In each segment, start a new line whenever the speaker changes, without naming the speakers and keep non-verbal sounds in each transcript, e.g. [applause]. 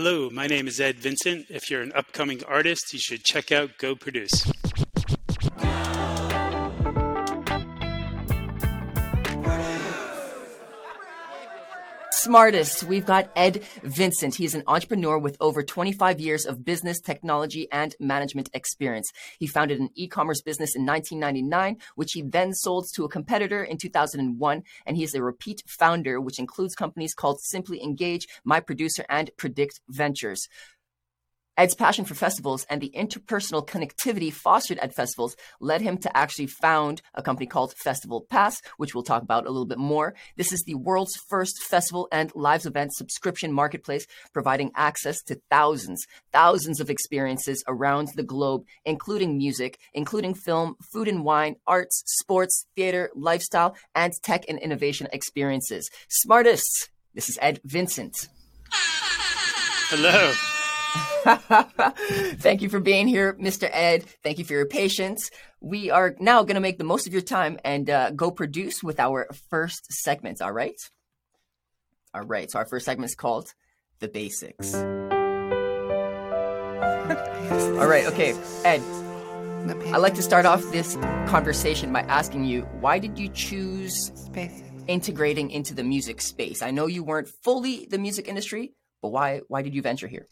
Hello, my name is Ed Vincent. If you're an upcoming artist, you should check out Go Produce.
Smartest, we've got Ed Vincent. He's an entrepreneur with over 25 years of business, technology, and management experience. He founded an e commerce business in 1999, which he then sold to a competitor in 2001. And he is a repeat founder, which includes companies called Simply Engage, My Producer, and Predict Ventures. Ed's passion for festivals and the interpersonal connectivity fostered at festivals led him to actually found a company called Festival Pass, which we'll talk about a little bit more. This is the world's first festival and live event subscription marketplace, providing access to thousands, thousands of experiences around the globe, including music, including film, food and wine, arts, sports, theater, lifestyle, and tech and innovation experiences. Smartest, this is Ed Vincent.
Hello. [laughs]
Thank you for being here, Mr. Ed. Thank you for your patience. We are now going to make the most of your time and uh, go produce with our first segment. All right. All right. So our first segment is called the basics. [laughs] all right. Okay, Ed. I'd like to start off this conversation by asking you why did you choose integrating into the music space? I know you weren't fully the music industry, but why why did you venture here?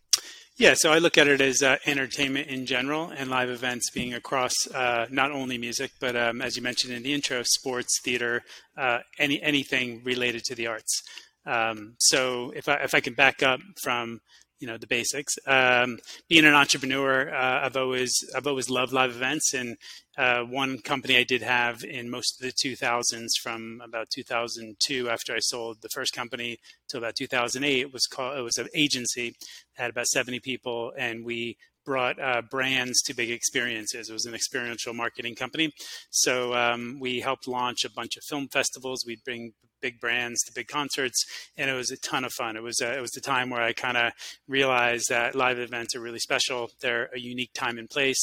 Yeah, so I look at it as uh, entertainment in general and live events being across uh, not only music, but um, as you mentioned in the intro, sports, theater, uh, any anything related to the arts. Um, so if I if I can back up from you know the basics. Um, being an entrepreneur, uh, I've always I've always loved live events, and uh, one company I did have in most of the 2000s, from about 2002, after I sold the first company, to about 2008, was called it was an agency, that had about 70 people, and we brought uh, brands to big experiences. It was an experiential marketing company. So um, we helped launch a bunch of film festivals. We'd bring big brands to big concerts, and it was a ton of fun. It was a, it was the time where I kind of realized that live events are really special. They're a unique time and place,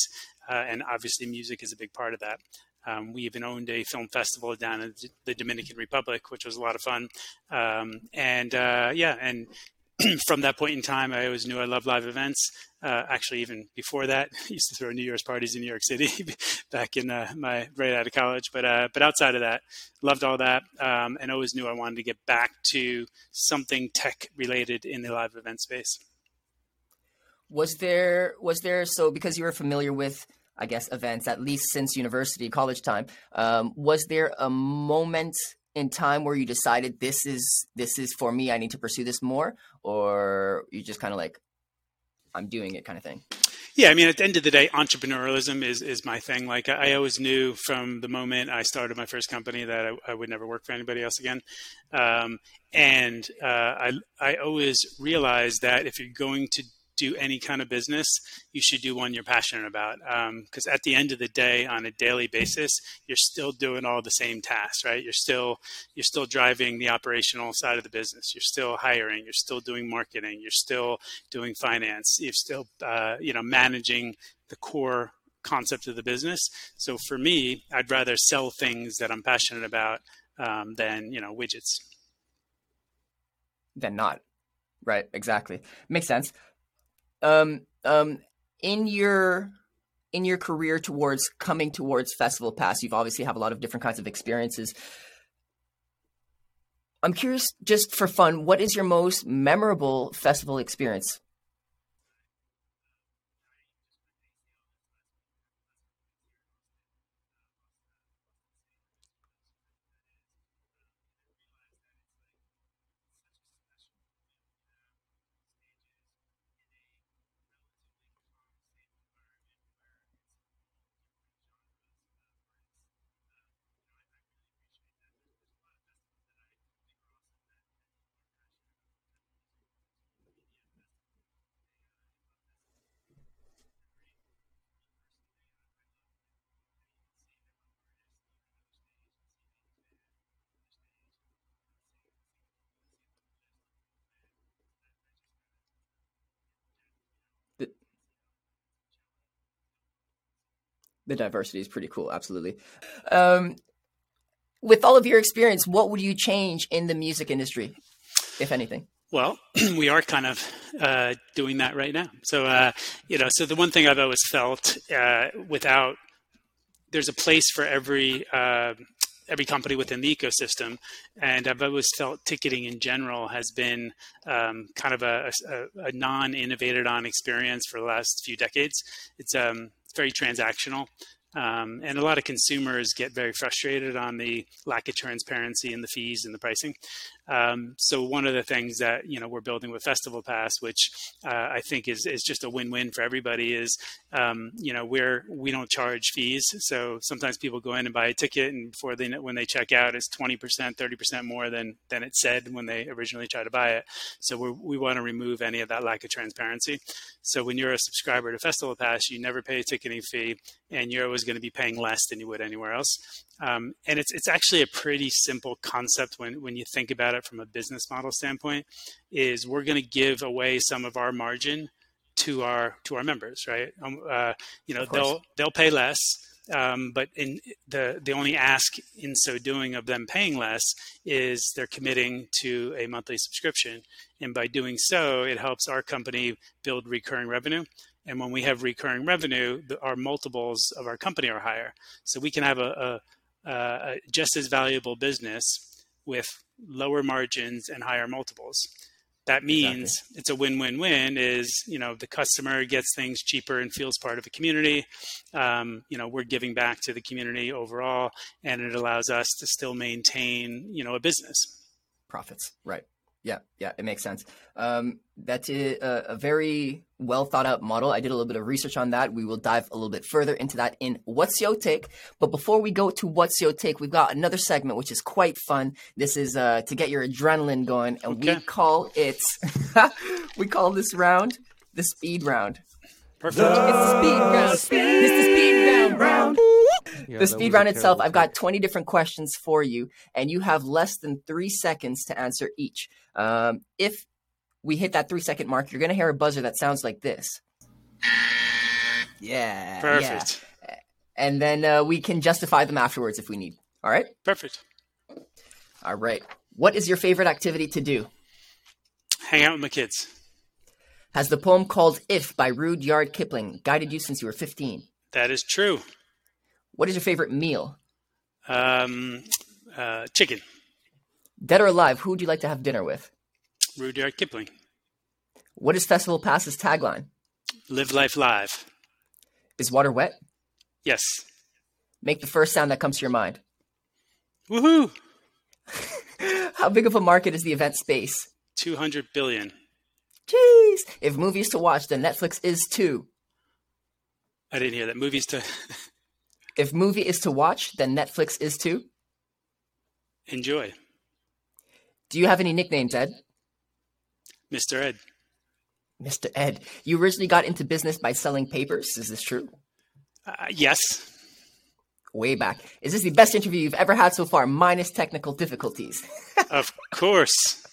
uh, and obviously music is a big part of that. Um, we even owned a film festival down in the Dominican Republic, which was a lot of fun. Um, and uh, yeah, and [clears throat] from that point in time, I always knew I loved live events. Uh, actually, even before that, I [laughs] used to throw New Year's parties in New York City [laughs] back in uh, my right out of college. But uh, but outside of that, loved all that, um, and always knew I wanted to get back to something tech related in the live event space.
Was there was there so because you were familiar with I guess events at least since university college time, um, was there a moment in time where you decided this is this is for me i need to pursue this more or you just kind of like i'm doing it kind of thing?
Yeah i mean at the end of the day entrepreneurialism is is my thing. Like i, always knew from the moment i started my first company that i, I would never work for anybody else again. Um, and uh, I, I always realized that if you're going to do any kind of business, you should do one you're passionate about. Because um, at the end of the day, on a daily basis, you're still doing all the same tasks, right? You're still you're still driving the operational side of the business. You're still hiring. You're still doing marketing. You're still doing finance. You're still uh, you know managing the core concept of the business. So for me, I'd rather sell things that I'm passionate about um, than you know widgets.
Than not. Right, exactly. Makes sense um, um, in your in your career towards coming towards Festival Pass, you've obviously have a lot of different kinds of experiences. I'm curious, just for fun, what is your most memorable festival experience? The diversity is pretty cool. Absolutely. Um, with all of your experience, what would you change in the music industry, if anything?
Well, [clears throat] we are kind of uh, doing that right now. So, uh, you know, so the one thing I've always felt uh, without there's a place for every uh, every company within the ecosystem, and I've always felt ticketing in general has been um, kind of a, a, a, non-innovated on experience for the last few decades. It's um, very transactional. Um, and a lot of consumers get very frustrated on the lack of transparency in the fees and the pricing. Um, so one of the things that you know we're building with Festival Pass, which uh, I think is is just a win-win for everybody, is um, you know we're we don't charge fees. So sometimes people go in and buy a ticket, and before they when they check out, it's twenty percent, thirty percent more than than it said when they originally tried to buy it. So we we want to remove any of that lack of transparency. So when you're a subscriber to Festival Pass, you never pay a ticketing fee, and you're always going to be paying less than you would anywhere else. Um, and it's it's actually a pretty simple concept when when you think about it from a business model standpoint. Is we're going to give away some of our margin to our to our members, right? Um, uh, you know, they'll they'll pay less, um, but in the the only ask in so doing of them paying less is they're committing to a monthly subscription, and by doing so, it helps our company build recurring revenue. And when we have recurring revenue, the, our multiples of our company are higher. So we can have a, a, a just as valuable business with lower margins and higher multiples. That means exactly. it's a win-win-win. Is you know the customer gets things cheaper and feels part of a community. Um, you know we're giving back to the community overall, and it allows us to still maintain you know a business.
Profits, right? Yeah, yeah, it makes sense. Um, that's a, a, very well thought out model. I did a little bit of research on that. We will dive a little bit further into that in What's Your Take. But before we go to What's Your Take, we've got another segment which is quite fun. This is uh, to get your adrenaline going, and okay. we call it [laughs] we call this round the speed round.
Perfect. The it's
the speed round. Speed. It's the speed round. round. Yeah, the speed round itself, I've got 20 different questions for you, and you have less than three seconds to answer each. Um, if we hit that three second mark, you're going to hear a buzzer that sounds like this. Yeah.
Perfect.
Yeah. And then uh, we can justify them afterwards if we need. All right?
Perfect.
All right. What is your favorite activity to do?
Hang out with my kids.
Has the poem called If by Rudyard Kipling guided you since you were 15?
That is true.
What is your favorite meal?
Um, uh, chicken.
Dead or alive, who would you like to have dinner with?
Rudyard Kipling.
What is Festival Pass's tagline?
Live life live.
Is water wet?
Yes.
Make the first sound that comes to your mind.
Woohoo! [laughs]
How big of a market is the event space?
200 billion.
Jeez. If movies to watch, then Netflix is too.
I didn't hear that. Movies to. [laughs]
if movie is to watch, then Netflix is to
Enjoy.
Do you have any nicknames, Ed?
Mr. Ed.
Mr. Ed. You originally got into business by selling papers. Is this true?
Uh, yes.
Way back. Is this the best interview you've ever had so far, minus technical difficulties? [laughs]
of course.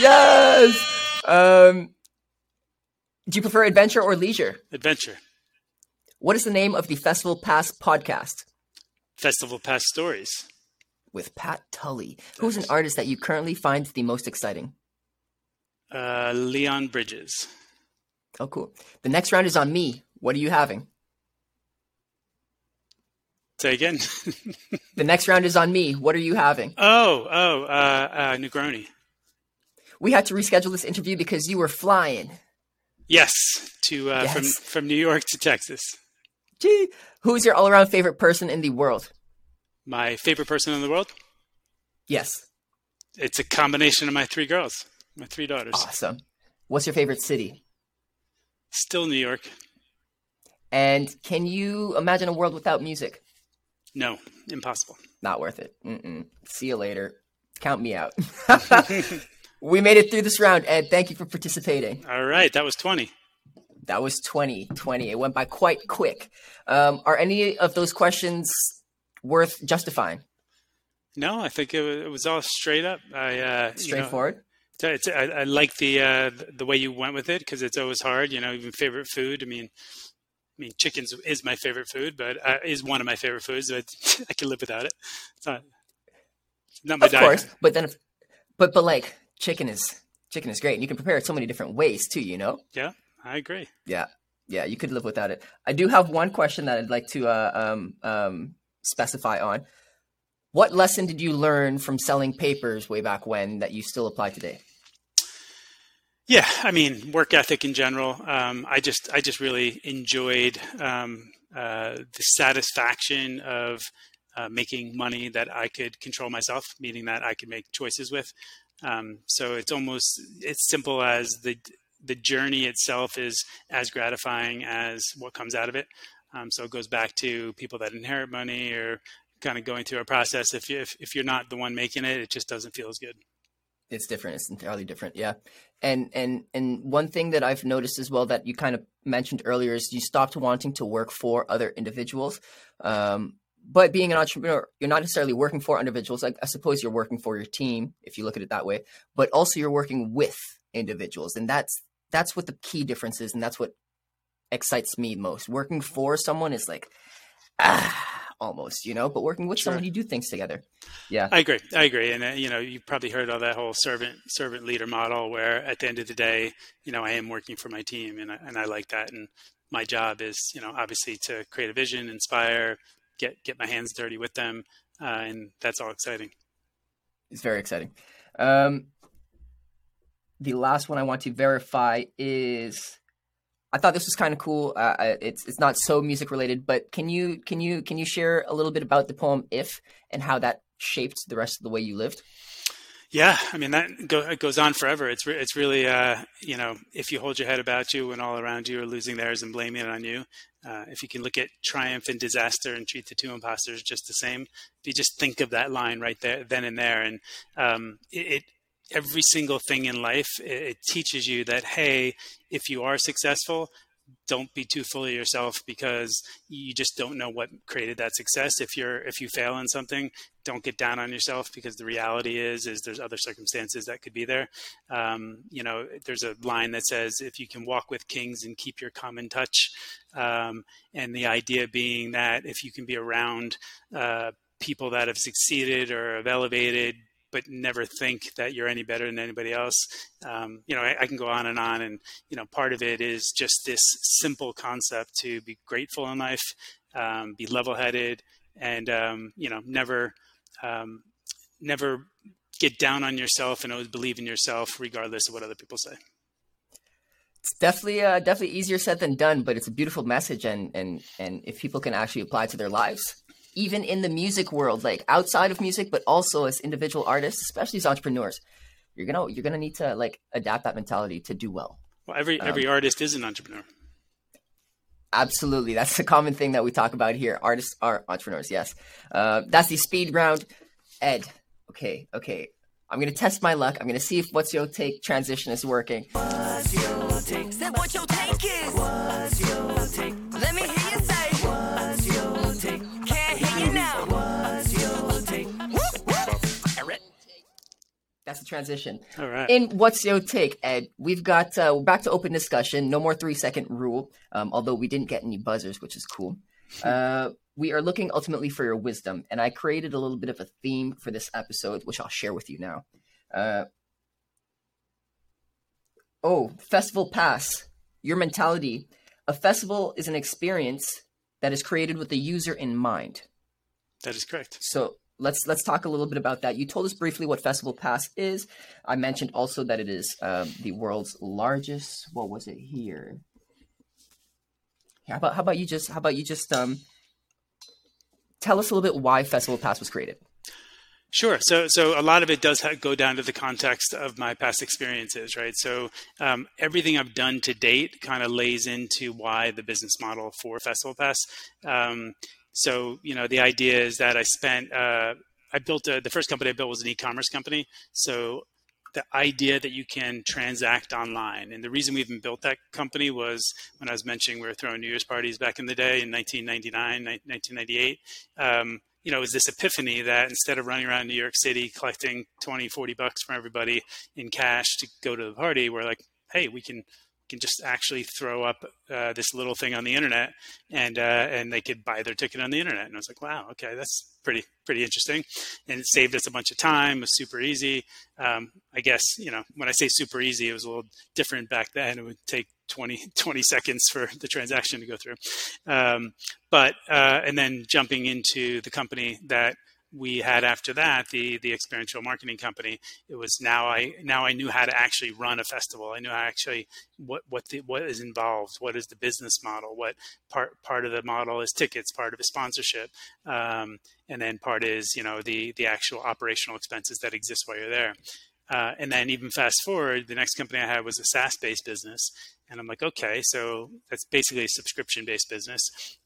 yes. Um, do you prefer adventure or leisure?
Adventure.
What is the name of the Festival Pass podcast?
Festival Pass Stories.
With Pat Tully. Who's an artist that you currently find the most exciting?
Uh, Leon Bridges.
Oh, cool. The next round is on me. What are you having?
Say again. [laughs]
the next round is on me. What are you having?
Oh, oh, uh, uh, Negroni.
We had to reschedule this interview because you were flying.
Yes, to uh, yes. from from New York to Texas.
Gee, who's your all-around favorite person in the world?
My favorite person in the world?
Yes.
It's a combination of my three girls, my three daughters.
Awesome. What's your favorite city?
Still New York.
And can you imagine a world without music?
No, impossible.
Not worth it. Mm-mm. See you later. Count me out. [laughs] [laughs] we made it through this round, Ed. Thank you for participating.
All right, that was 20.
That was 20, 20. It went by quite quick. Um, are any of those questions worth justifying?
No, I think it was, it was all straight up. I uh,
straightforward.
You know, it's, I, I, like the uh, the way you went with it because it's always hard. You know, even favorite food. I mean, I mean, chickens is my favorite food, but uh, is one of my favorite foods. But [laughs] I can live without it. It's not, not my diet.
of
diet.
course, but then, if, but but like chicken is chicken is great. And you can prepare it so many different ways too, you know?
Yeah, I agree.
Yeah. Yeah, you could live without it. I do have one question that I'd like to uh, um, um, specify on. What lesson did you learn from selling papers way back when that you still apply today?
Yeah, I mean, work ethic in general. Um, I just, I just really enjoyed um, uh, the satisfaction of uh, making money that I could control myself, meaning that I could make choices with. Um, so it's almost it's simple as the the journey itself is as gratifying as what comes out of it. Um, so it goes back to people that inherit money or kind of going through a process. If you if, if you're not the one making it, it just doesn't feel as good.
It's different. It's entirely different. Yeah. And and and one thing that I've noticed as well that you kind of mentioned earlier is you stopped wanting to work for other individuals. Um, but being an entrepreneur, you're not necessarily working for individuals. I suppose you're working for your team if you look at it that way, but also you're working with individuals, and that's that's what the key difference is, and that's what excites me most. Working for someone is like ah, almost, you know, but working with sure. someone, you do things together. Yeah,
I agree. I agree, and uh, you know, you've probably heard of that whole servant servant leader model, where at the end of the day, you know, I am working for my team, and I, and I like that, and my job is, you know, obviously to create a vision, inspire, get get my hands dirty with them, uh, and that's all exciting.
It's very exciting. Um, the last one I want to verify is I thought this was kind of cool. Uh, it's it's not so music related, but can you can you can you share a little bit about the poem "If" and how that shaped the rest of the way you lived?
Yeah, I mean that go, goes on forever. It's re- it's really uh, you know if you hold your head about you when all around you are losing theirs and blaming it on you, uh, if you can look at triumph and disaster and treat the two imposters just the same, if you just think of that line right there, then and there, and um, it, every single thing in life, it, teaches you that hey, if you are successful, don't be too full of yourself because you just don't know what created that success. If you're if you fail in something don't get down on yourself because the reality is is there's other circumstances that could be there. Um, you know there's a line that says if you can walk with kings and keep your common touch um, and the idea being that if you can be around uh, people that have succeeded or have elevated but never think that you're any better than anybody else. Um, you know, I, I, can go on and on, and you know, part of it is just this simple concept to be grateful in life, um, be level-headed, and um, you know, never, um, never get down on yourself, and always believe in yourself, regardless of what other people say.
It's definitely uh, definitely easier said than done, but it's a beautiful message, and and and if people can actually apply it to their lives, even in the music world, like outside of music, but also as individual artists, especially as entrepreneurs. You're gonna you're gonna need to like adapt that mentality to do well.
Well, every every um, artist is an entrepreneur.
Absolutely, that's the common thing that we talk about here. Artists are entrepreneurs. Yes, uh, that's the speed round. Ed, okay, okay. I'm gonna test my luck. I'm gonna see if what's your take transition is working. What's your take? What your That's the transition.
All right.
In what's your take, Ed? We've got uh, back to open discussion. No more three second rule. Um, although we didn't get any buzzers, which is cool. Uh, we are looking ultimately for your wisdom, and I created a little bit of a theme for this episode, which I'll share with you now. Uh, oh, festival pass. Your mentality. A festival is an experience that is created with the user in mind.
That is correct.
So let's let's talk a little bit about that. You told us briefly what Festival Pass is. I mentioned also that it is um, the world's largest. What was it here? How about how about you just how about you just um, tell us a little bit why Festival Pass was created?
Sure. So, so a lot of it does go down to the context of my past experiences, right? So, um, everything I've done to date kind of lays into why the business model for Festival Pass. Um, so, you know, the idea is that I spent, uh, I built a, the first company I built was an e-commerce company. So the idea that you can transact online. And the reason we even built that company was when I was mentioning we were throwing New Year's parties back in the day in 1999, 1998. Um, you know, it was this epiphany that instead of running around New York City collecting 20, 40 bucks from everybody in cash to go to the party, we're like, hey, we can can just actually throw up uh, this little thing on the internet, and uh, and they could buy their ticket on the internet. And I was like, wow, okay, that's pretty pretty interesting, and it saved us a bunch of time. It was super easy. Um, I guess you know when I say super easy, it was a little different back then. It would take 20, [laughs] 20 seconds for the transaction to go through. Um, but uh, and then jumping into the company that we had after that the the experiential marketing company it was now i now i knew how to actually run a festival i knew actually what what the, what is involved what is the business model what part part of the model is tickets part of it sponsorship um, and then part is you know the the actual operational expenses that exist while you're there uh, and then even fast forward the next company i had was a saas based business and I'm like, okay, so that's basically a subscription based business.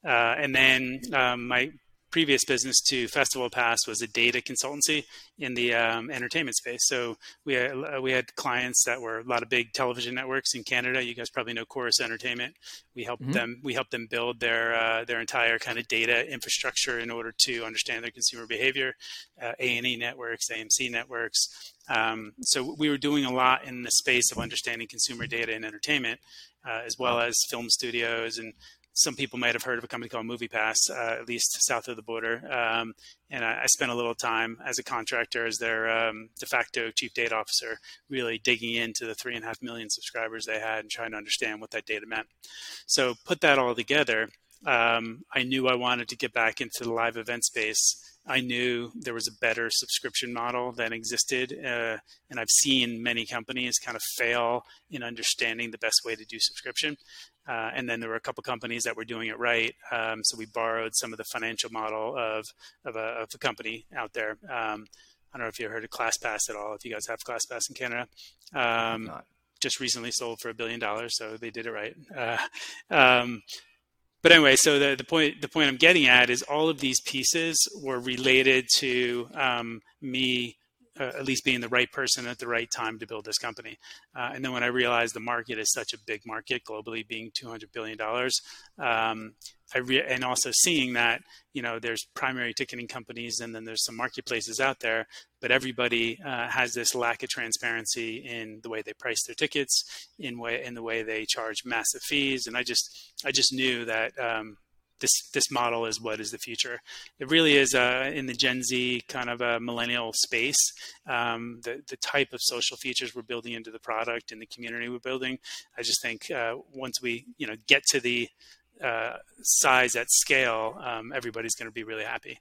Uh, and then um, my previous business to Festival Pass was a data consultancy in the um, entertainment space. So we had, uh, we had clients that were a lot of big television networks in Canada. You guys probably know Corus Entertainment. We helped mm-hmm. them we helped them build their uh, their entire kind of data infrastructure in order to understand their consumer behavior. Uh, A and E networks, AMC networks. Um, so we were doing a lot in the space of understanding consumer data and entertainment, uh, as well as film studios and some people might have heard of a company called MoviePass, uh, at least south of the border. Um, and I, I, spent a little time as a contractor, as their um, de facto chief data officer, really digging into the three and a half million subscribers they had and trying to understand what that data meant. So put that all together. Um, I knew I wanted to get back into the live event space. I knew there was a better subscription model that existed, uh, and I've seen many companies kind of fail in understanding the best way to do subscription. Uh, and then there were a couple companies that were doing it right. Um, so we borrowed some of the financial model of of a, of a company out there. Um, I don't know if you heard of ClassPass at all. If you guys have ClassPass in Canada, um, just recently sold for a billion dollars, so they did it right. Uh, um, but anyway, so the, the point the point I'm getting at is all of these pieces were related to um, me uh, at least being the right person at the right time to build this company. Uh, and then when I realized the market is such a big market globally, being 200 billion dollars, um, I re- and also seeing that you know there's primary ticketing companies and then there's some marketplaces out there, but everybody uh, has this lack of transparency in the way they price their tickets, in way in the way they charge massive fees, and I just I just knew that. Um, this this model is what is the future. It really is uh, in the Gen Z kind of a millennial space. Um, the the type of social features we're building into the product and the community we're building. I just think uh, once we you know get to the uh, size at scale, um, everybody's going to be really happy.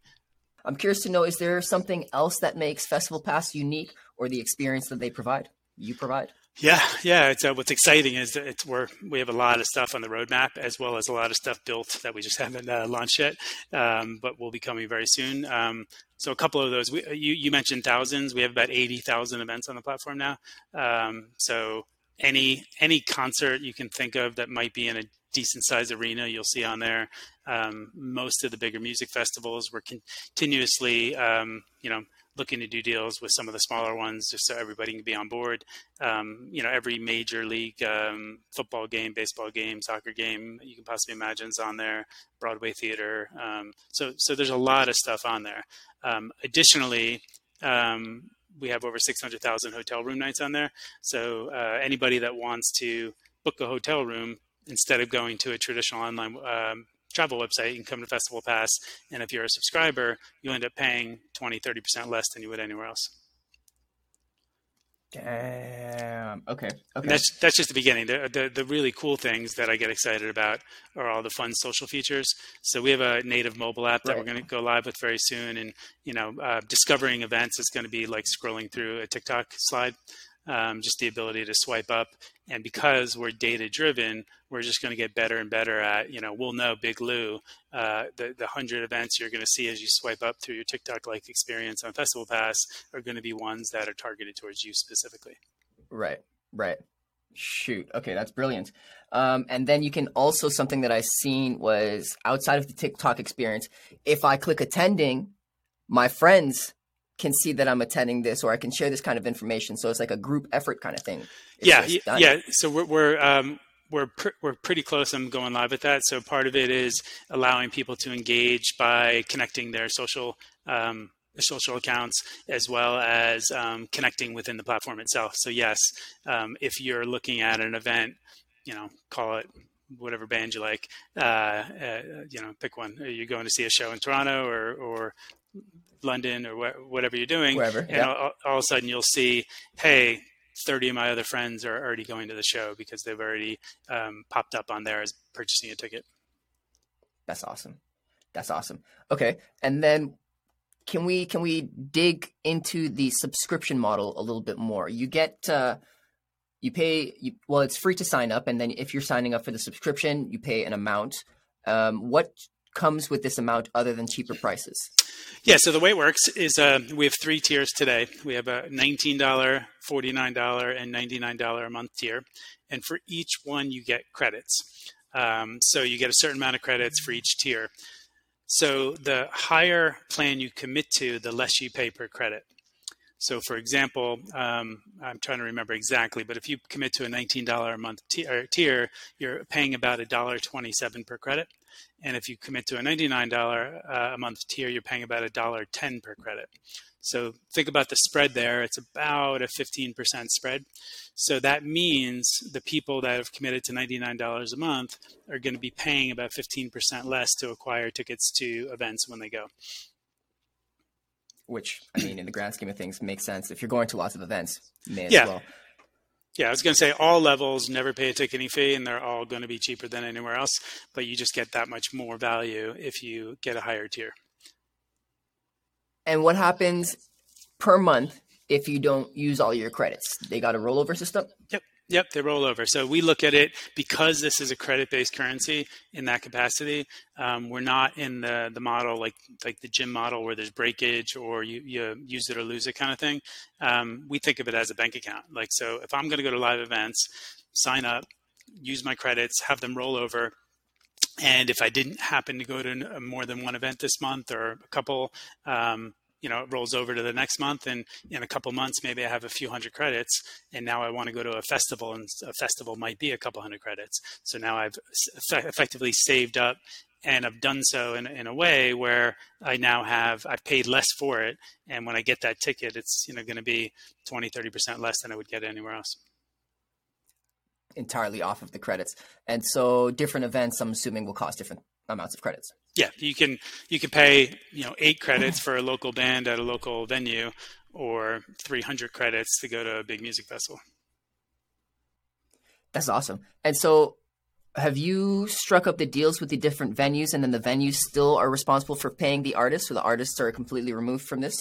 I'm curious to know: is there something else that makes Festival Pass unique, or the experience that they provide? You provide.
Yeah, yeah. It's uh, what's exciting is that it's where we have a lot of stuff on the roadmap, as well as a lot of stuff built that we just [laughs] haven't uh, launched yet, um, but will be coming very soon. Um, so a couple of those, we, you, you, mentioned thousands. We have about eighty thousand events on the platform now. Um, so any any concert you can think of that might be in a decent sized arena, you'll see on there. Um, most of the bigger music festivals were continuously, um, you know looking to do deals with some of the smaller ones just so everybody can be on board. Um, you know, every major league um, football game, baseball game, soccer game you can possibly imagine is on there. Broadway theater. Um, so, so there's a lot of stuff on there. Um, additionally, um, we have over 600,000 hotel room nights on there. So uh, anybody that wants to book a hotel room instead of going to a traditional online um, travel website, you can come to Festival Pass, and if you're a subscriber, you end up paying 20, 30% less than you would anywhere else.
Damn. Okay. Okay.
that's that's just the beginning. The, the, the really cool things that I get excited about are all the fun social features. So we have a native mobile app that right. we're going to go live with very soon, and you know, uh, discovering events is going to be like scrolling through a TikTok slide um, just the ability to swipe up. And because we're data driven, we're just going to get better and better at, you know, we'll know Big Lou, uh, the, the 100 events you're going to see as you swipe up through your TikTok like experience on Festival Pass are going to be ones that are targeted towards you specifically.
Right, right. Shoot. Okay, that's brilliant. Um, and then you can also, something that I've seen was outside of the TikTok experience, if I click attending, my friends can see that I'm attending this or I can share this kind of information. So it's like a group effort kind of thing.
It's yeah, yeah. So we're we're um, we're pr- we're pretty close. I'm going live with that. So part of it is allowing people to engage by connecting their social um, social accounts as well as um, connecting within the platform itself. So yes, um, if you're looking at an event you know, call it whatever band you like. Uh, uh, you know, pick one. You're going to see a show in Toronto or or London or wh- whatever you're doing,
Wherever,
and
yeah.
all, all of a sudden you'll see, hey, 30 of my other friends are already going to the show because they've already um, popped up on there as purchasing a ticket.
That's awesome. That's awesome. Okay, and then can we can we dig into the subscription model a little bit more? You get uh, you pay you, well, it's free to sign up, and then if you're signing up for the subscription, you pay an amount. Um, what comes with this amount other than cheaper prices?
Yeah, so the way it works is uh, we have three tiers today. We have a $19, $49, and $99 a month tier. And for each one, you get credits. Um, so you get a certain amount of credits for each tier. So the higher plan you commit to, the less you pay per credit. So, for example, um, I'm trying to remember exactly, but if you commit to a $19 a month tier, you're paying about $1.27 per credit. And if you commit to a $99 uh, a month tier, you're paying about $1.10 per credit. So think about the spread there. It's about a 15% spread. So that means the people that have committed to $99 a month are going to be paying about 15% less to acquire tickets to events when they go
which I mean, in the grand scheme of things, makes sense. If you're going to lots of events, may as
yeah.
well.
Yeah, I was going to say all levels never pay a ticketing fee, and they're all going to be cheaper than anywhere else. But you just get that much more value if you get a higher tier.
And what happens per month if you don't use all your credits? They got a rollover system.
Yep. Yep, they roll over. So we look at it because this is a credit-based currency in that capacity. Um, we're not in the the model like like the gym model where there's breakage or you, you use it or lose it kind of thing. Um, we think of it as a bank account. Like so, if I'm going to go to live events, sign up, use my credits, have them roll over. And if I didn't happen to go to more than one event this month or a couple, um, you know, it rolls over to the next month, and in a couple months, maybe I have a few hundred credits, and now I want to go to a festival, and a festival might be a couple hundred credits. So now I've effectively saved up, and I've done so in, in a way where I now have I've paid less for it, and when I get that ticket, it's you know going to be 20, 30 percent less than I would get anywhere else
entirely off of the credits. And so different events, I'm assuming, will cost different amounts of credits.
Yeah, you can you can pay you know eight credits for a local band at a local venue, or 300 credits to go to a big music festival.
That's awesome. And so, have you struck up the deals with the different venues, and then the venues still are responsible for paying the artists, or the artists are completely removed from this?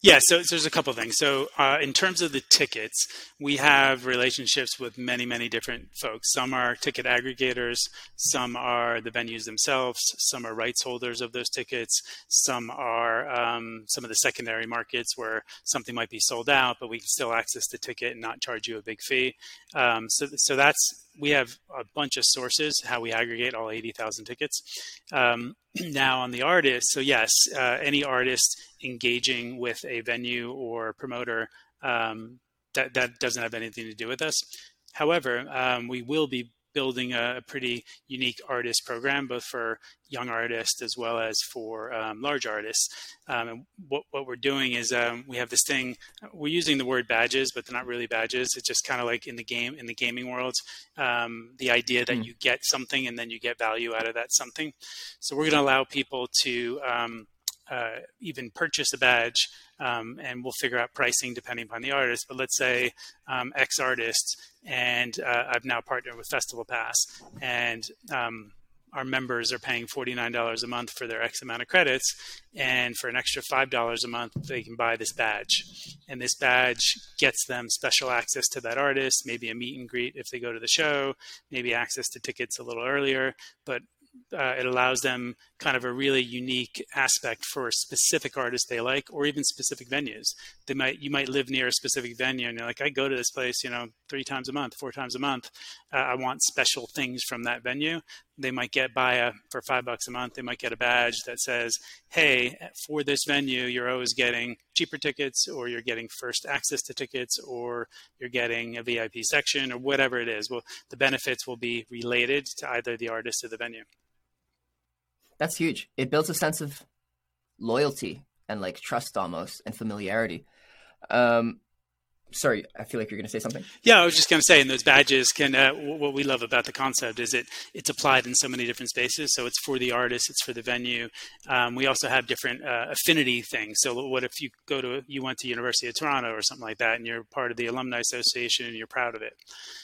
Yeah, so, so, there's a couple things. So, uh, in terms of the tickets, we have relationships with many, many different folks. Some are ticket aggregators, some are the venues themselves, some are rights holders of those tickets, some are um, some of the secondary markets where something might be sold out, but we can still access the ticket and not charge you a big fee. Um, so, so that's we have a bunch of sources how we aggregate all 80,000 tickets. Um, [clears throat] now on the artist, so yes, uh, any artist engaging with a venue or promoter um, that that doesn't have anything to do with us. However, um, we will be building a, pretty unique artist program, both for young artists as well as for um, large artists. Um, and what, what we're doing is um, we have this thing. We're using the word badges, but they're not really badges. It's just kind of like in the game in the gaming world, um, the idea that mm. you get something and then you get value out of that something. So we're going to allow people to um, uh, even purchase a badge, um, and we'll figure out pricing depending upon the artist. But let's say um, X artist, and uh, I've now partnered with Festival Pass, and um, our members are paying $49 a month for their X amount of credits. And for an extra $5 a month, they can buy this badge. And this badge gets them special access to that artist, maybe a meet and greet if they go to the show, maybe access to tickets a little earlier. But uh, it allows them kind of a really unique aspect for a specific artist they like or even specific venues. They might you might live near a specific venue and you're like i go to this place you know three times a month four times a month. Uh, i want special things from that venue. They might get by a for five bucks a month they might get a badge that says hey for this venue you're always getting cheaper tickets or you're getting first access to tickets or you're getting a vip section or whatever it is. Well the benefits will be related to either the artist or the venue
that's huge. It builds a sense of loyalty and like trust almost and familiarity. Um, sorry, I feel like you're going to say something.
Yeah, I was just going to say, and those badges can. Uh, what we love about the concept is it it's applied in so many different spaces. So it's for the artist, it's for the venue. Um, we also have different uh, affinity things. So what if you go to you went to University of Toronto or something like that, and you're part of the alumni association and you're proud of it.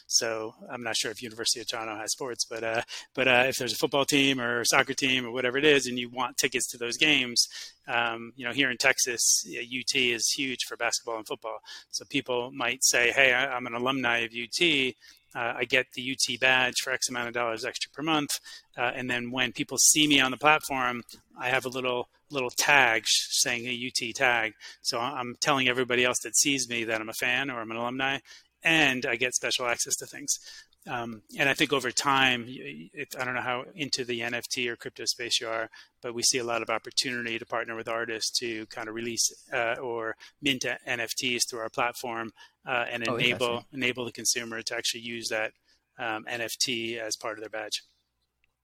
So I'm not sure if University of Toronto has sports, but uh, but uh, if there's a football team or a soccer team or whatever it is, and you want tickets to those games, um, you know, here in Texas, UT is huge for basketball and football. So people might say, "Hey, I'm an alumni of UT." Uh, I get the UT badge for X amount of dollars extra per month, uh, and then when people see me on the platform, I have a little little tag saying a UT tag. So I'm telling everybody else that sees me that I'm a fan or I'm an alumni, and I get special access to things. Um, and I think over time, it, I don't know how into the NFT or crypto space you are, but we see a lot of opportunity to partner with artists to kind of release uh, or mint NFTs through our platform uh, and oh, enable enable the consumer to actually use that um, NFT as part of their badge.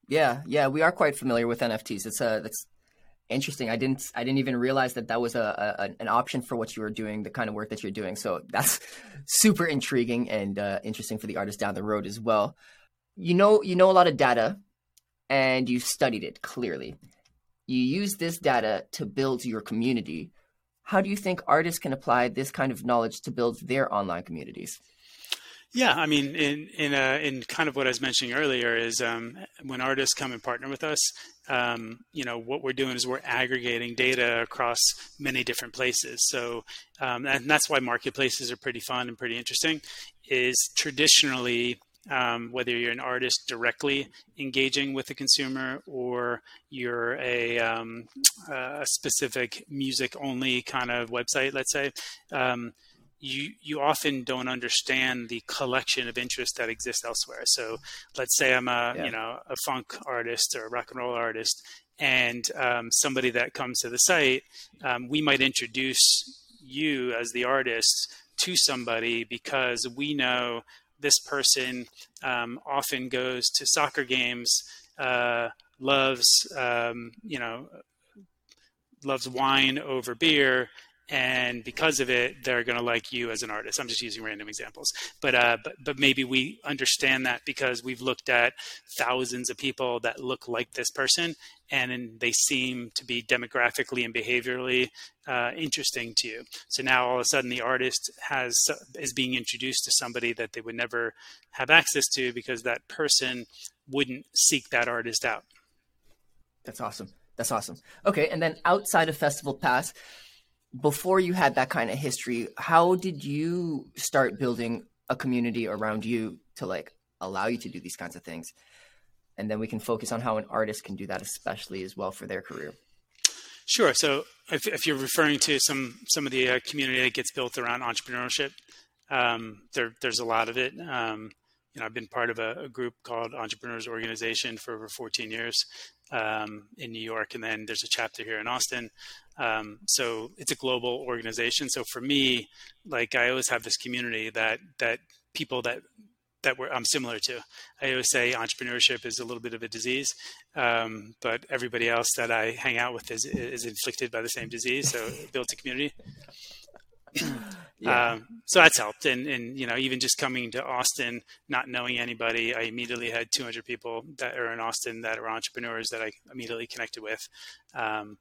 Yeah, yeah, we are quite familiar with NFTs. It's a that's interesting. I didn't I didn't even realize that that was a, a, an option for what you were doing, the kind of work that you're doing. So that's super intriguing and uh, interesting for the artist down the road as well. You know you know a lot of data, and you studied it clearly. You use this data to build your community. How do you think artists can apply this kind of knowledge to build their online communities?
Yeah, I mean, in in uh, in kind of what I was mentioning earlier is um, when artists come and partner with us, um, you know, what we're doing is we're aggregating data across many different places. So, um, and that's why marketplaces are pretty fun and pretty interesting. Is traditionally um, whether you're an artist directly engaging with the consumer or you're a, um, a specific music only kind of website, let's say, um, you you often don't understand the collection of interests that exist elsewhere. So let's say I'm a yeah. you know a funk artist or a rock and roll artist, and um, somebody that comes to the site, um, we might introduce you as the artist to somebody because we know this person um, often goes to soccer games, uh, loves um, you know loves wine over beer and because of it they're going to like you as an artist. I'm just using random examples. But uh, but but maybe we understand that because we've looked at thousands of people that look like this person and they seem to be demographically and behaviorally uh, interesting to you. So now all of a sudden the artist has is being introduced to somebody that they would never have access to because that person wouldn't seek that artist out.
That's awesome. That's awesome. Okay and then outside of festival pass before you had that kind of history, how did you start building a community around you to like allow you to do these kinds of things? And then we can focus on how an artist can do that, especially as well for their career.
Sure. So if, if you're referring to some some of the uh, community that gets built around entrepreneurship, um, there there's a lot of it. Um, you know, I've been part of a, a, group called Entrepreneurs Organization for over 14 years um, in New York, and then there's a chapter here in Austin. Um, so it's a global organization. So for me, like I always have this community that that people that that I'm similar to. I always say entrepreneurship is a little bit of a disease, um, but everybody else that I hang out with is is inflicted by the same disease. So it builds a community. [clears throat] yeah. Um, so that's helped, and and you know even just coming to Austin, not knowing anybody, I immediately had 200 people that are in Austin that are entrepreneurs that I immediately connected with. Um,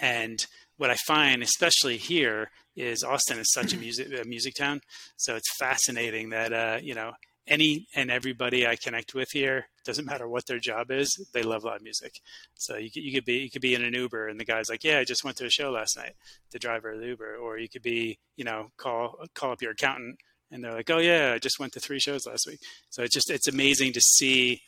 and what I find, especially here, is Austin is such a [clears throat] music a music town. So it's fascinating that uh, you know any and everybody I connect with here doesn't matter what their job is, they love live music. So you could, you could be you could be in an Uber and the guy's like, yeah, I just went to a show last night. The driver of the Uber, or you could be you know call call up your accountant and they're like, oh yeah, I just went to three shows last week. So it's just it's amazing to see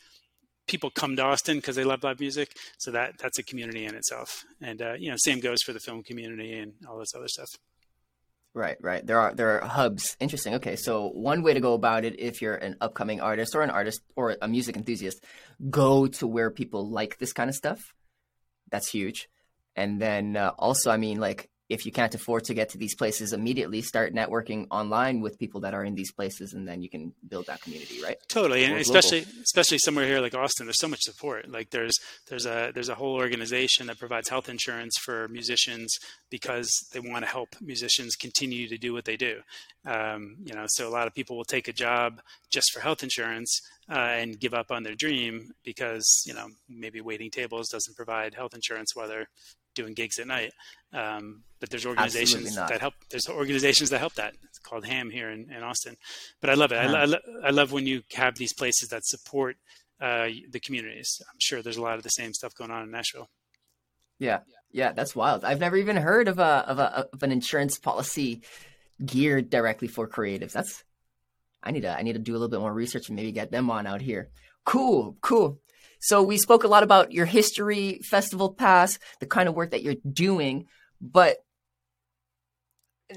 people come to Austin because they love live music. So that that's a community in itself. And uh, you know, same goes for the film community and all this other stuff.
Right, right. There are there are hubs. Interesting. Okay, so one way to go about it, if you're an upcoming artist or an artist or a music enthusiast, go to where people like this kind of stuff. That's huge. And then uh, also, I mean, like if you can't afford to get to these places immediately, start networking online with people that are in these places, and then you can build that community, right?
Totally, and especially especially somewhere here like Austin, there's so much support. Like there's there's a there's a whole organization that provides health insurance for musicians because they want to help musicians continue to do what they do. Um, you know, so a lot of people will take a job just for health insurance uh, and give up on their dream because you know maybe waiting tables doesn't provide health insurance while they're doing gigs at night. Um, but there's organizations that help. There's organizations that help that. It's called HAAM here in, in Austin. But I love it. I, I, I, love when you have these places that support uh, the communities. I'm sure there's a lot of the same stuff going on in Nashville.
Yeah, yeah, that's wild. I've never even heard of a of a of an insurance policy geared directly for creatives. That's I need to I need to do a little bit more research and maybe get them on out here. Cool, cool. So we spoke a lot about your history, festival pass, the kind of work that you're doing, but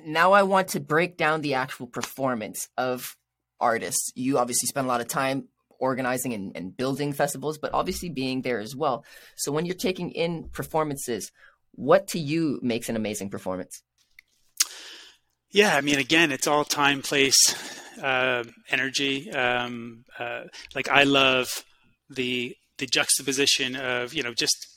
now I want to break down the actual performance of artists. You obviously spend a lot of time organizing and, and building festivals, but obviously being there as well. So when you're taking in performances, what to you makes an amazing performance?
Yeah, I mean, again, it's all time, place, uh, energy. Um, uh, like I love the the juxtaposition of you know just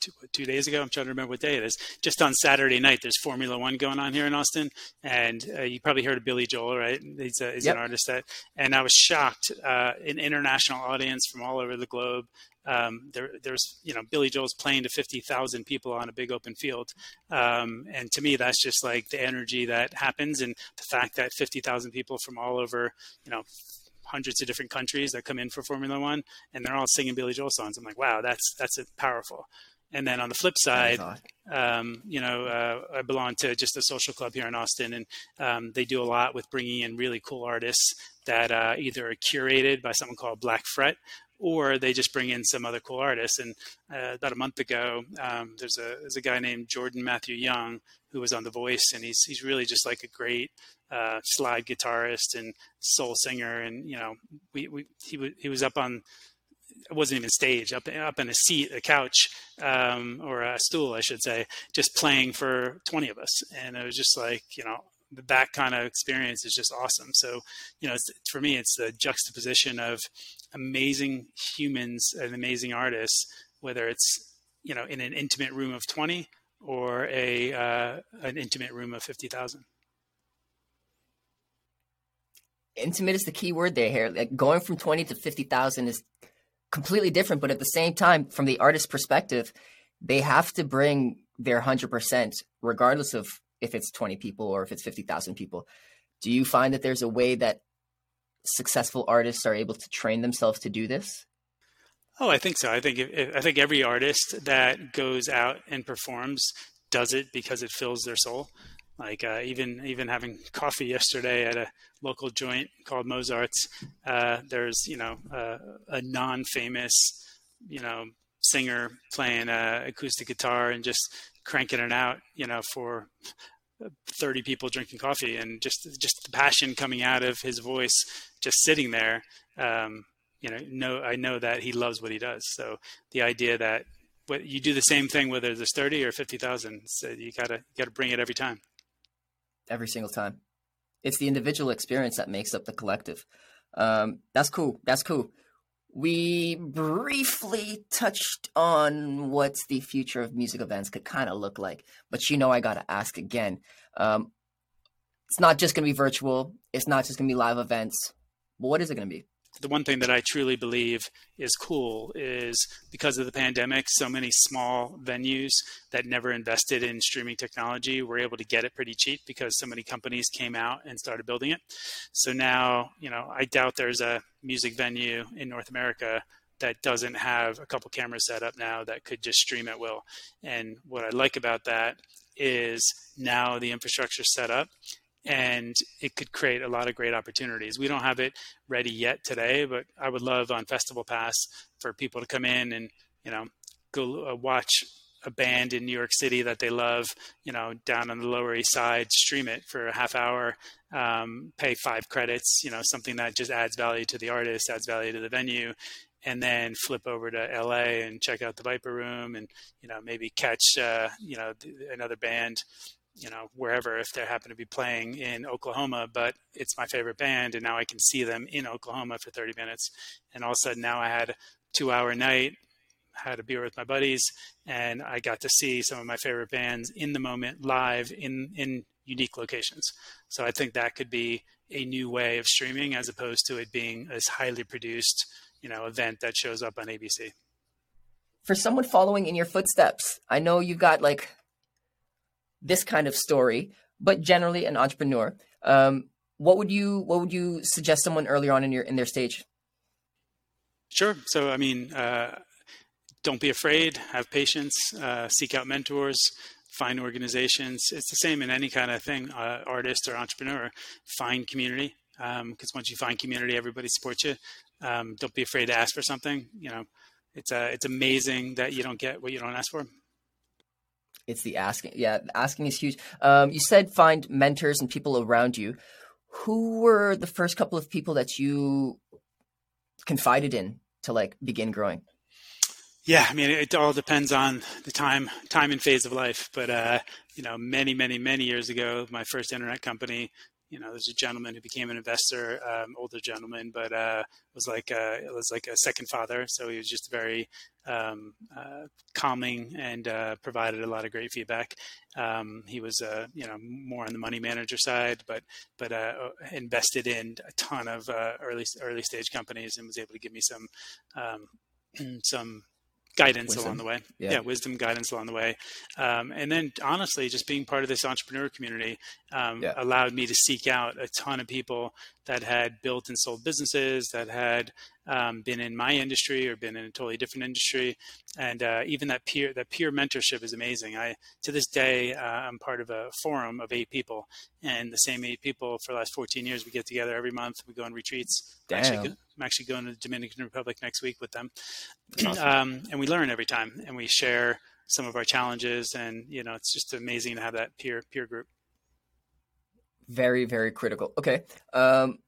two, two, days ago. I'm trying to remember what day it is. Just on Saturday night, there's Formula One going on here in Austin, and uh, you probably heard of Billy Joel, right? He's, a, he's yep. an artist that, and I was shocked. Uh, an international audience from all over the globe. Um, there, there's, you know, Billy Joel's playing to 50,000 people on a big open field, um, and to me, that's just like the energy that happens, and the fact that 50,000 people from all over, you know, hundreds of different countries that come in for Formula One, and they're all singing Billy Joel songs. I'm like, wow, that's that's powerful. And then on the flip side, um, you know, uh, I belong to just a social club here in Austin, and um, they do a lot with bringing in really cool artists that uh, either are curated by someone called Black Fret, or they just bring in some other cool artists. And uh, about a month ago, um, there's a there's a guy named Jordan Matthew Young who was on The Voice, and he's he's really just like a great uh, slide guitarist and soul singer, and you know, we, we he was he was up on it wasn't even stage up up in a seat, a couch, um, or a stool, I should say, just playing for twenty of us, and it was just like you know that kind of experience is just awesome. So you know, for me, it's the juxtaposition of amazing humans and amazing artists, whether it's you know in an intimate room of twenty or a uh, an intimate room of fifty thousand
intimate is the key word there here. Like going from 20 to 50,000 is completely different, but at the same time, from the artist's perspective, they have to bring their 100% regardless of if it's 20 people or if it's 50,000 people. Do you find that there's a way that successful artists are able to train themselves to do this?
Oh, I think so. I think if, I think every artist that goes out and performs does it because it fills their soul. Like uh, even even having coffee yesterday at a local joint called Mozart's, uh, there's you know uh, a non-famous you know singer playing uh, acoustic guitar and just cranking it out, you know, for 30 people drinking coffee and just just the passion coming out of his voice just sitting there um, you know know I know that he loves what he does. So the idea that what you do the same thing whether there's 30 or 50,000 so you got to you got to bring it every time
every single time. It's the individual experience that makes up the collective. Um, that's cool. That's cool. We briefly touched on what the future of music events could kind of look like, but you know, I got to ask again. Um, it's not just going to be virtual. It's not just going to be live events. But what is it going to be?
The one thing that I truly believe is cool is because of the pandemic, so many small venues that never invested in streaming technology were able to get it pretty cheap because so many companies came out and started building it. So now, you know, I doubt there's a music venue in North America that doesn't have a couple cameras set up now that could just stream at will. And what I like about that is now the infrastructure set up and it could create a lot of great opportunities. We don't have it ready yet today, but I would love on Festival Pass for people to come in and you know go uh, watch a band in New York City that they love, you know, down on the Lower East Side, stream it for a half hour, um, pay five credits, you know, something that just adds value to the artist, adds value to the venue, and then flip over to LA and check out the Viper Room and, you know, maybe catch, uh, you know, another band you know wherever if they happen to be playing in Oklahoma, but it's my favorite band, and now I can see them in Oklahoma for 30 minutes, and all of a sudden now I had a two hour night, had a beer with my buddies, and I got to see some of my favorite bands in the moment live in in unique locations. So I think that could be a new way of streaming as opposed to it being this highly produced, you know, event that shows up on ABC.
For someone following in your footsteps, I know you've got like this kind of story, but generally an entrepreneur. Um, what would you what would you suggest someone earlier on in your in their stage?
Sure. So I mean, uh, don't be afraid. Have patience. Uh, seek out mentors. Find organizations. It's the same in any kind of thing, uh, artist or entrepreneur. Find community because um, once you find community, everybody supports you. Um, don't be afraid to ask for something. You know, it's uh, it's amazing that you don't get what you don't ask for.
It's the asking. Yeah, asking is huge. Um, you said find mentors and people around you. Who were the first couple of people that you confided in to like begin growing?
Yeah, I mean, it all depends on the time, time and phase of life. But uh, you know, many, many, many years ago, my first internet company, you know, there's a gentleman who became an investor, um, older gentleman, but uh, was like a, it was like a second father. So he was just very um, uh, calming and uh, provided a lot of great feedback. Um, he was, uh, you know, more on the money manager side, but but uh, invested in a ton of uh, early early stage companies and was able to give me some um, [clears throat] some guidance wisdom. along the way. Yeah. yeah. wisdom, guidance along the way. Um, and then honestly, just being part of this entrepreneur community um, yeah. allowed me to seek out a ton of people that had built and sold businesses, that had um, been in my industry or been in a totally different industry, and uh, even that peer that peer mentorship is amazing. I to this day uh, I'm part of a forum of eight people, and the same eight people for the last 14 years we get together every month. We go on retreats.
Damn.
Actually, I'm actually going to the Dominican Republic next week with them, [clears throat] awesome. um, and we learn every time, and we share some of our challenges, and you know it's just amazing to have that peer peer group.
Very very critical. Okay um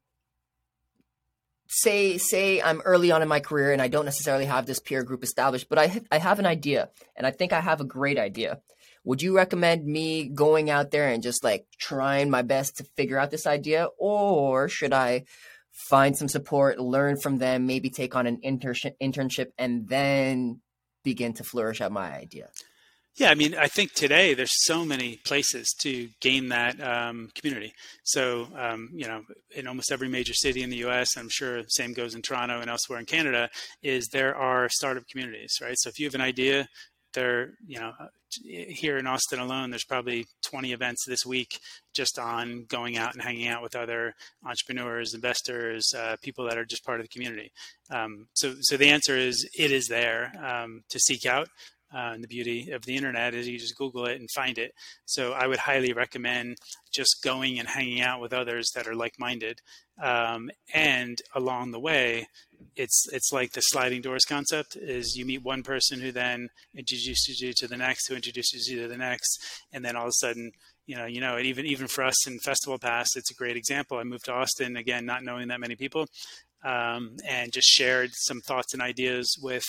say say i'm early on in my career and i don't necessarily have this peer group established but i i have an idea and i think i have a great idea. Would you recommend me going out there and just like trying my best to figure out this idea or should i find some support learn from them maybe take on an internship internship and then begin to flourish out my idea
yeah, I mean, I think today there's so many places to gain that um, community. So, um, you know, in almost every major city in the U.S., I'm sure same goes in Toronto and elsewhere in Canada, is there are startup communities, right? So if you have an idea, there, you know, here in Austin alone, there's probably 20 events this week just on going out and hanging out with other entrepreneurs, investors, uh, people that are just part of the community. Um, so, so the answer is it is there um, to seek out. Uh, and the beauty of the internet is you just Google it and find it. So I would highly recommend just going and hanging out with others that are like-minded. Um, and along the way, it's it's like the sliding doors concept: is you meet one person who then introduces you to the next, who introduces you to the next, and then all of a sudden you know, you know, even even for us in Festival Pass, it's a great example. I moved to Austin again, not knowing that many people, um, and just shared some thoughts and ideas with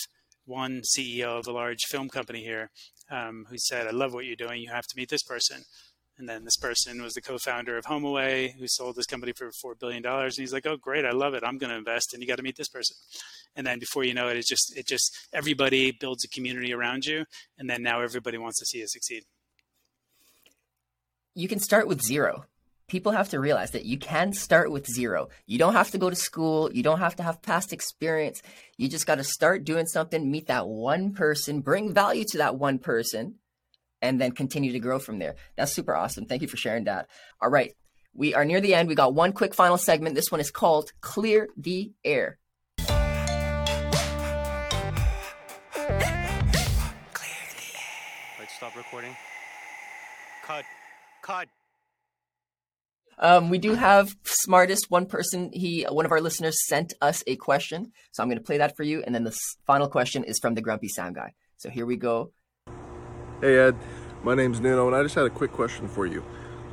one CEO of a large film company here um, who said, I love what you're doing. You have to meet this person. And then this person was the co-founder of HomeAway, who sold this company for four billion dollars. And he's like, "Oh, great! I love it. I'm going to invest." And you got to meet this person. And then before you know it, it just it just everybody builds a community around you, and then now everybody wants to see you succeed.
You can start with zero people have to realize that you can start with zero. You don't have to go to school. You don't have to have past experience. You just got to start doing something, meet that one person, bring value to that one person, and then continue to grow from there. That's super awesome. Thank you for sharing that. All right. We are near the end. We got one quick final segment. This one is called Clear the Air. Clear
the air. Let's stop recording. Cut. Cut.
Um, we do have smartest one person. He one of our listeners sent us a question, so I'm going to play that for you. And then the final question is from the Grumpy Sound Guy. So here we go.
Hey Ed, my name's Nuno, and I just had a quick question for you.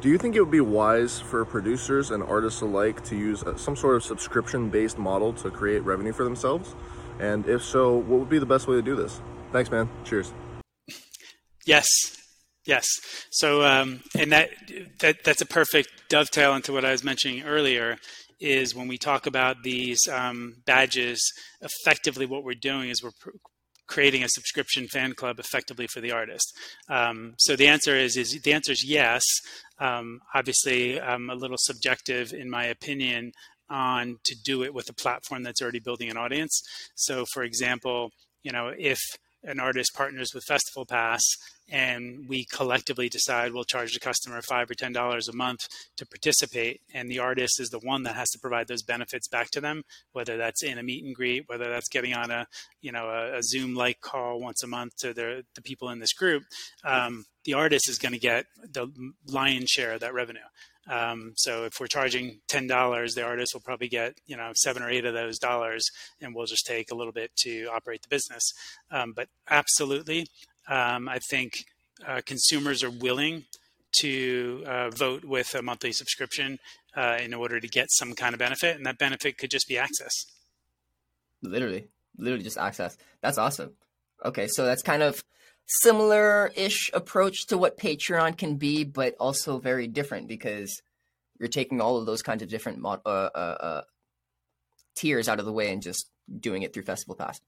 Do you think it would be wise for producers and artists alike to use some sort of subscription-based model to create revenue for themselves? And if so, what would be the best way to do this? Thanks, man. Cheers.
Yes, Yes. So, um, and that, that that's a perfect dovetail into what I was mentioning earlier. Is when we talk about these um, badges, effectively what we're doing is we're pr- creating a subscription fan club effectively for the artist. Um, so the answer is, is the answer is yes. Um, obviously, I'm a little subjective in my opinion on to do it with a platform that's already building an audience. So, for example, you know, if an artist partners with Festival Pass and we collectively decide we'll charge the customer five or ten dollars a month to participate and the artist is the one that has to provide those benefits back to them whether that's in a meet and greet whether that's getting on a you know a, a zoom like call once a month to the, the people in this group um, the artist is going to get the lion's share of that revenue um, so if we're charging ten dollars, the artist will probably get you know seven or eight of those dollars, and we'll just take a little bit to operate the business. Um, but absolutely, um, I think uh, consumers are willing to uh, vote with a monthly subscription uh, in order to get some kind of benefit, and that benefit could just be access.
Literally, literally just access. That's awesome. Okay, so that's kind of similar-ish approach to what Patreon can be, but also very different because you're taking all of those kinds of different mod- uh, uh, uh, tiers out of the way and just doing it through Festival Pass.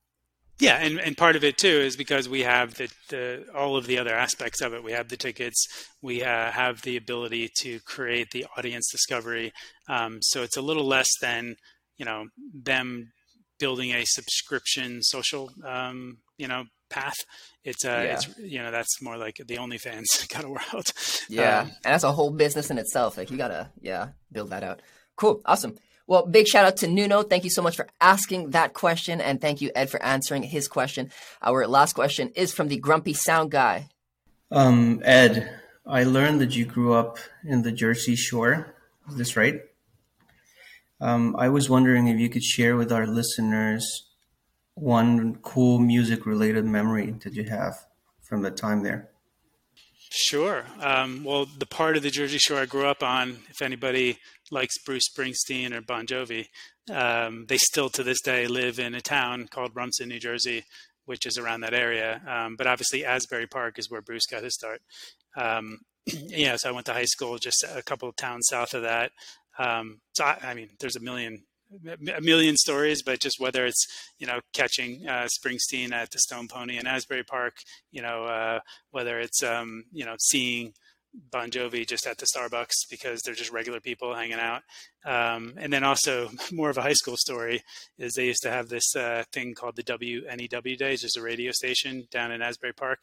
Yeah, and, and part of it too is because we have the, the all of the other aspects of it. We have the tickets, we uh, have the ability to create the audience discovery. Um, so it's a little less than you know them building a subscription social um, you know path. It's uh, yeah. it's you know that's more like the OnlyFans [laughs] kind of world.
Yeah, um, and that's a whole business in itself. Like you gotta yeah build that out. Cool, awesome. Well, big shout out to Nuno. Thank you so much for asking that question, and thank you Ed for answering his question. Our last question is from the Grumpy Sound Guy.
Um, Ed, I learned that you grew up in the Jersey Shore. Is this right? Um, I was wondering if you could share with our listeners one cool music related memory that you have from the time there?
Sure. Um, well, the part of the Jersey Shore I grew up on, if anybody likes Bruce Springsteen or Bon Jovi, um, they still to this day live in a town called Rumson, New Jersey, which is around that area. Um, but obviously, Asbury Park is where Bruce got his start. Um, [clears throat] yeah, so I went to high school just a couple of towns south of that. Um, so I, I mean, there's a million a million stories, but just whether it's you know catching uh, Springsteen at the Stone Pony in Asbury Park, you know uh, whether it's um, you know seeing Bon Jovi just at the Starbucks because they're just regular people hanging out, um, and then also [laughs] more of a high school story is they used to have this uh, thing called the WNEW Days, just a radio station down in Asbury Park,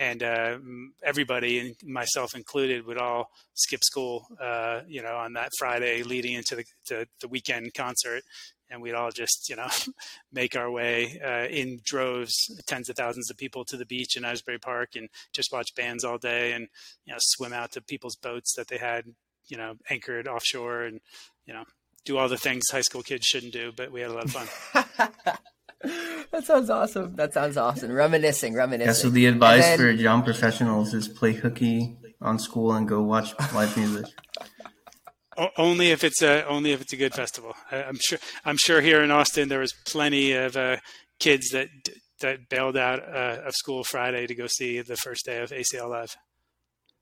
and uh, everybody, myself included, would all skip school, uh, you know, on that Friday leading into the, the, the weekend concert, and we'd all just, you know, [laughs] make our way uh, in droves, tens of thousands of people to the beach in Asbury Park, and just watch bands all day, and you know, swim out to people's boats that they had, you know, anchored offshore, and you know, do all the things high school kids shouldn't do, but we had a lot of fun. [laughs] [laughs]
that sounds awesome. That sounds awesome. Reminiscing, reminiscing. Yeah,
so the advice then, for young professionals is play hooky on school and go watch live music.
only if it's a only if it's a good festival. I, am sure. I'm sure here in Austin there was plenty of uh, kids that that bailed out uh, of school Friday to go see the first day of ACL Live.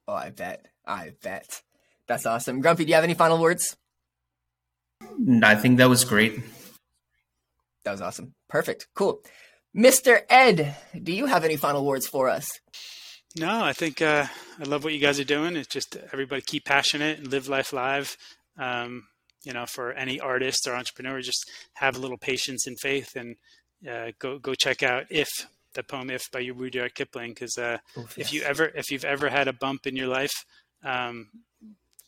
Oh, I bet. I bet. That's awesome. Grumpy, do you have any final words?
I think that was great.
That was awesome. Perfect. Cool. Mr. Ed, do you have any final words for us?
No, I think uh, I love what you guys are doing. It's just everybody keep passionate and live life live. Um, you know, for any artist or entrepreneur, just have a little patience and faith, and uh, go go check out "If" the poem "If" by Rudyard Kipling. Because uh, if you ever if you've ever had a bump in your life, um,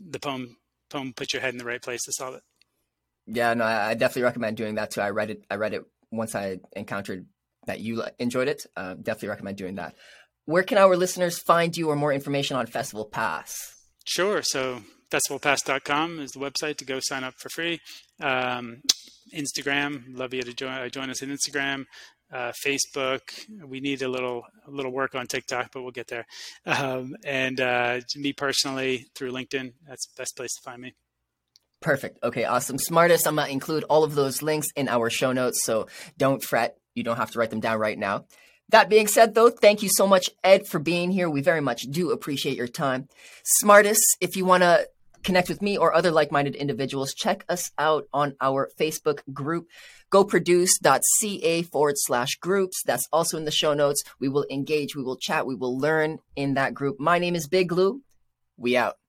the poem poem put your head in the right place to solve it.
Yeah, no, I definitely recommend doing that too. I read it. I read it once I encountered that you enjoyed it. Uh, definitely recommend doing that. Where can our listeners find you or more information on Festival Pass?
Sure. So festivalpass.com is the website to go sign up for free. Um, Instagram, love you to join, join us on Instagram. Uh, Facebook. We need a little a little work on TikTok, but we'll get there. Um, and uh, me personally through LinkedIn. That's the best place to find me.
Perfect. Okay, awesome. Smartest, I'm going to include all of those links in our show notes, so don't fret. You don't have to write them down right now. That being said, though, thank you so much, Ed, for being here. We very much do appreciate your time. Smartest, if you want to connect with me or other like minded individuals, check us out on our Facebook group, goproduce.ca forward slash groups. That's also in the show notes. We will engage, we will chat, we will learn in that group. My name is Big Lou. We out.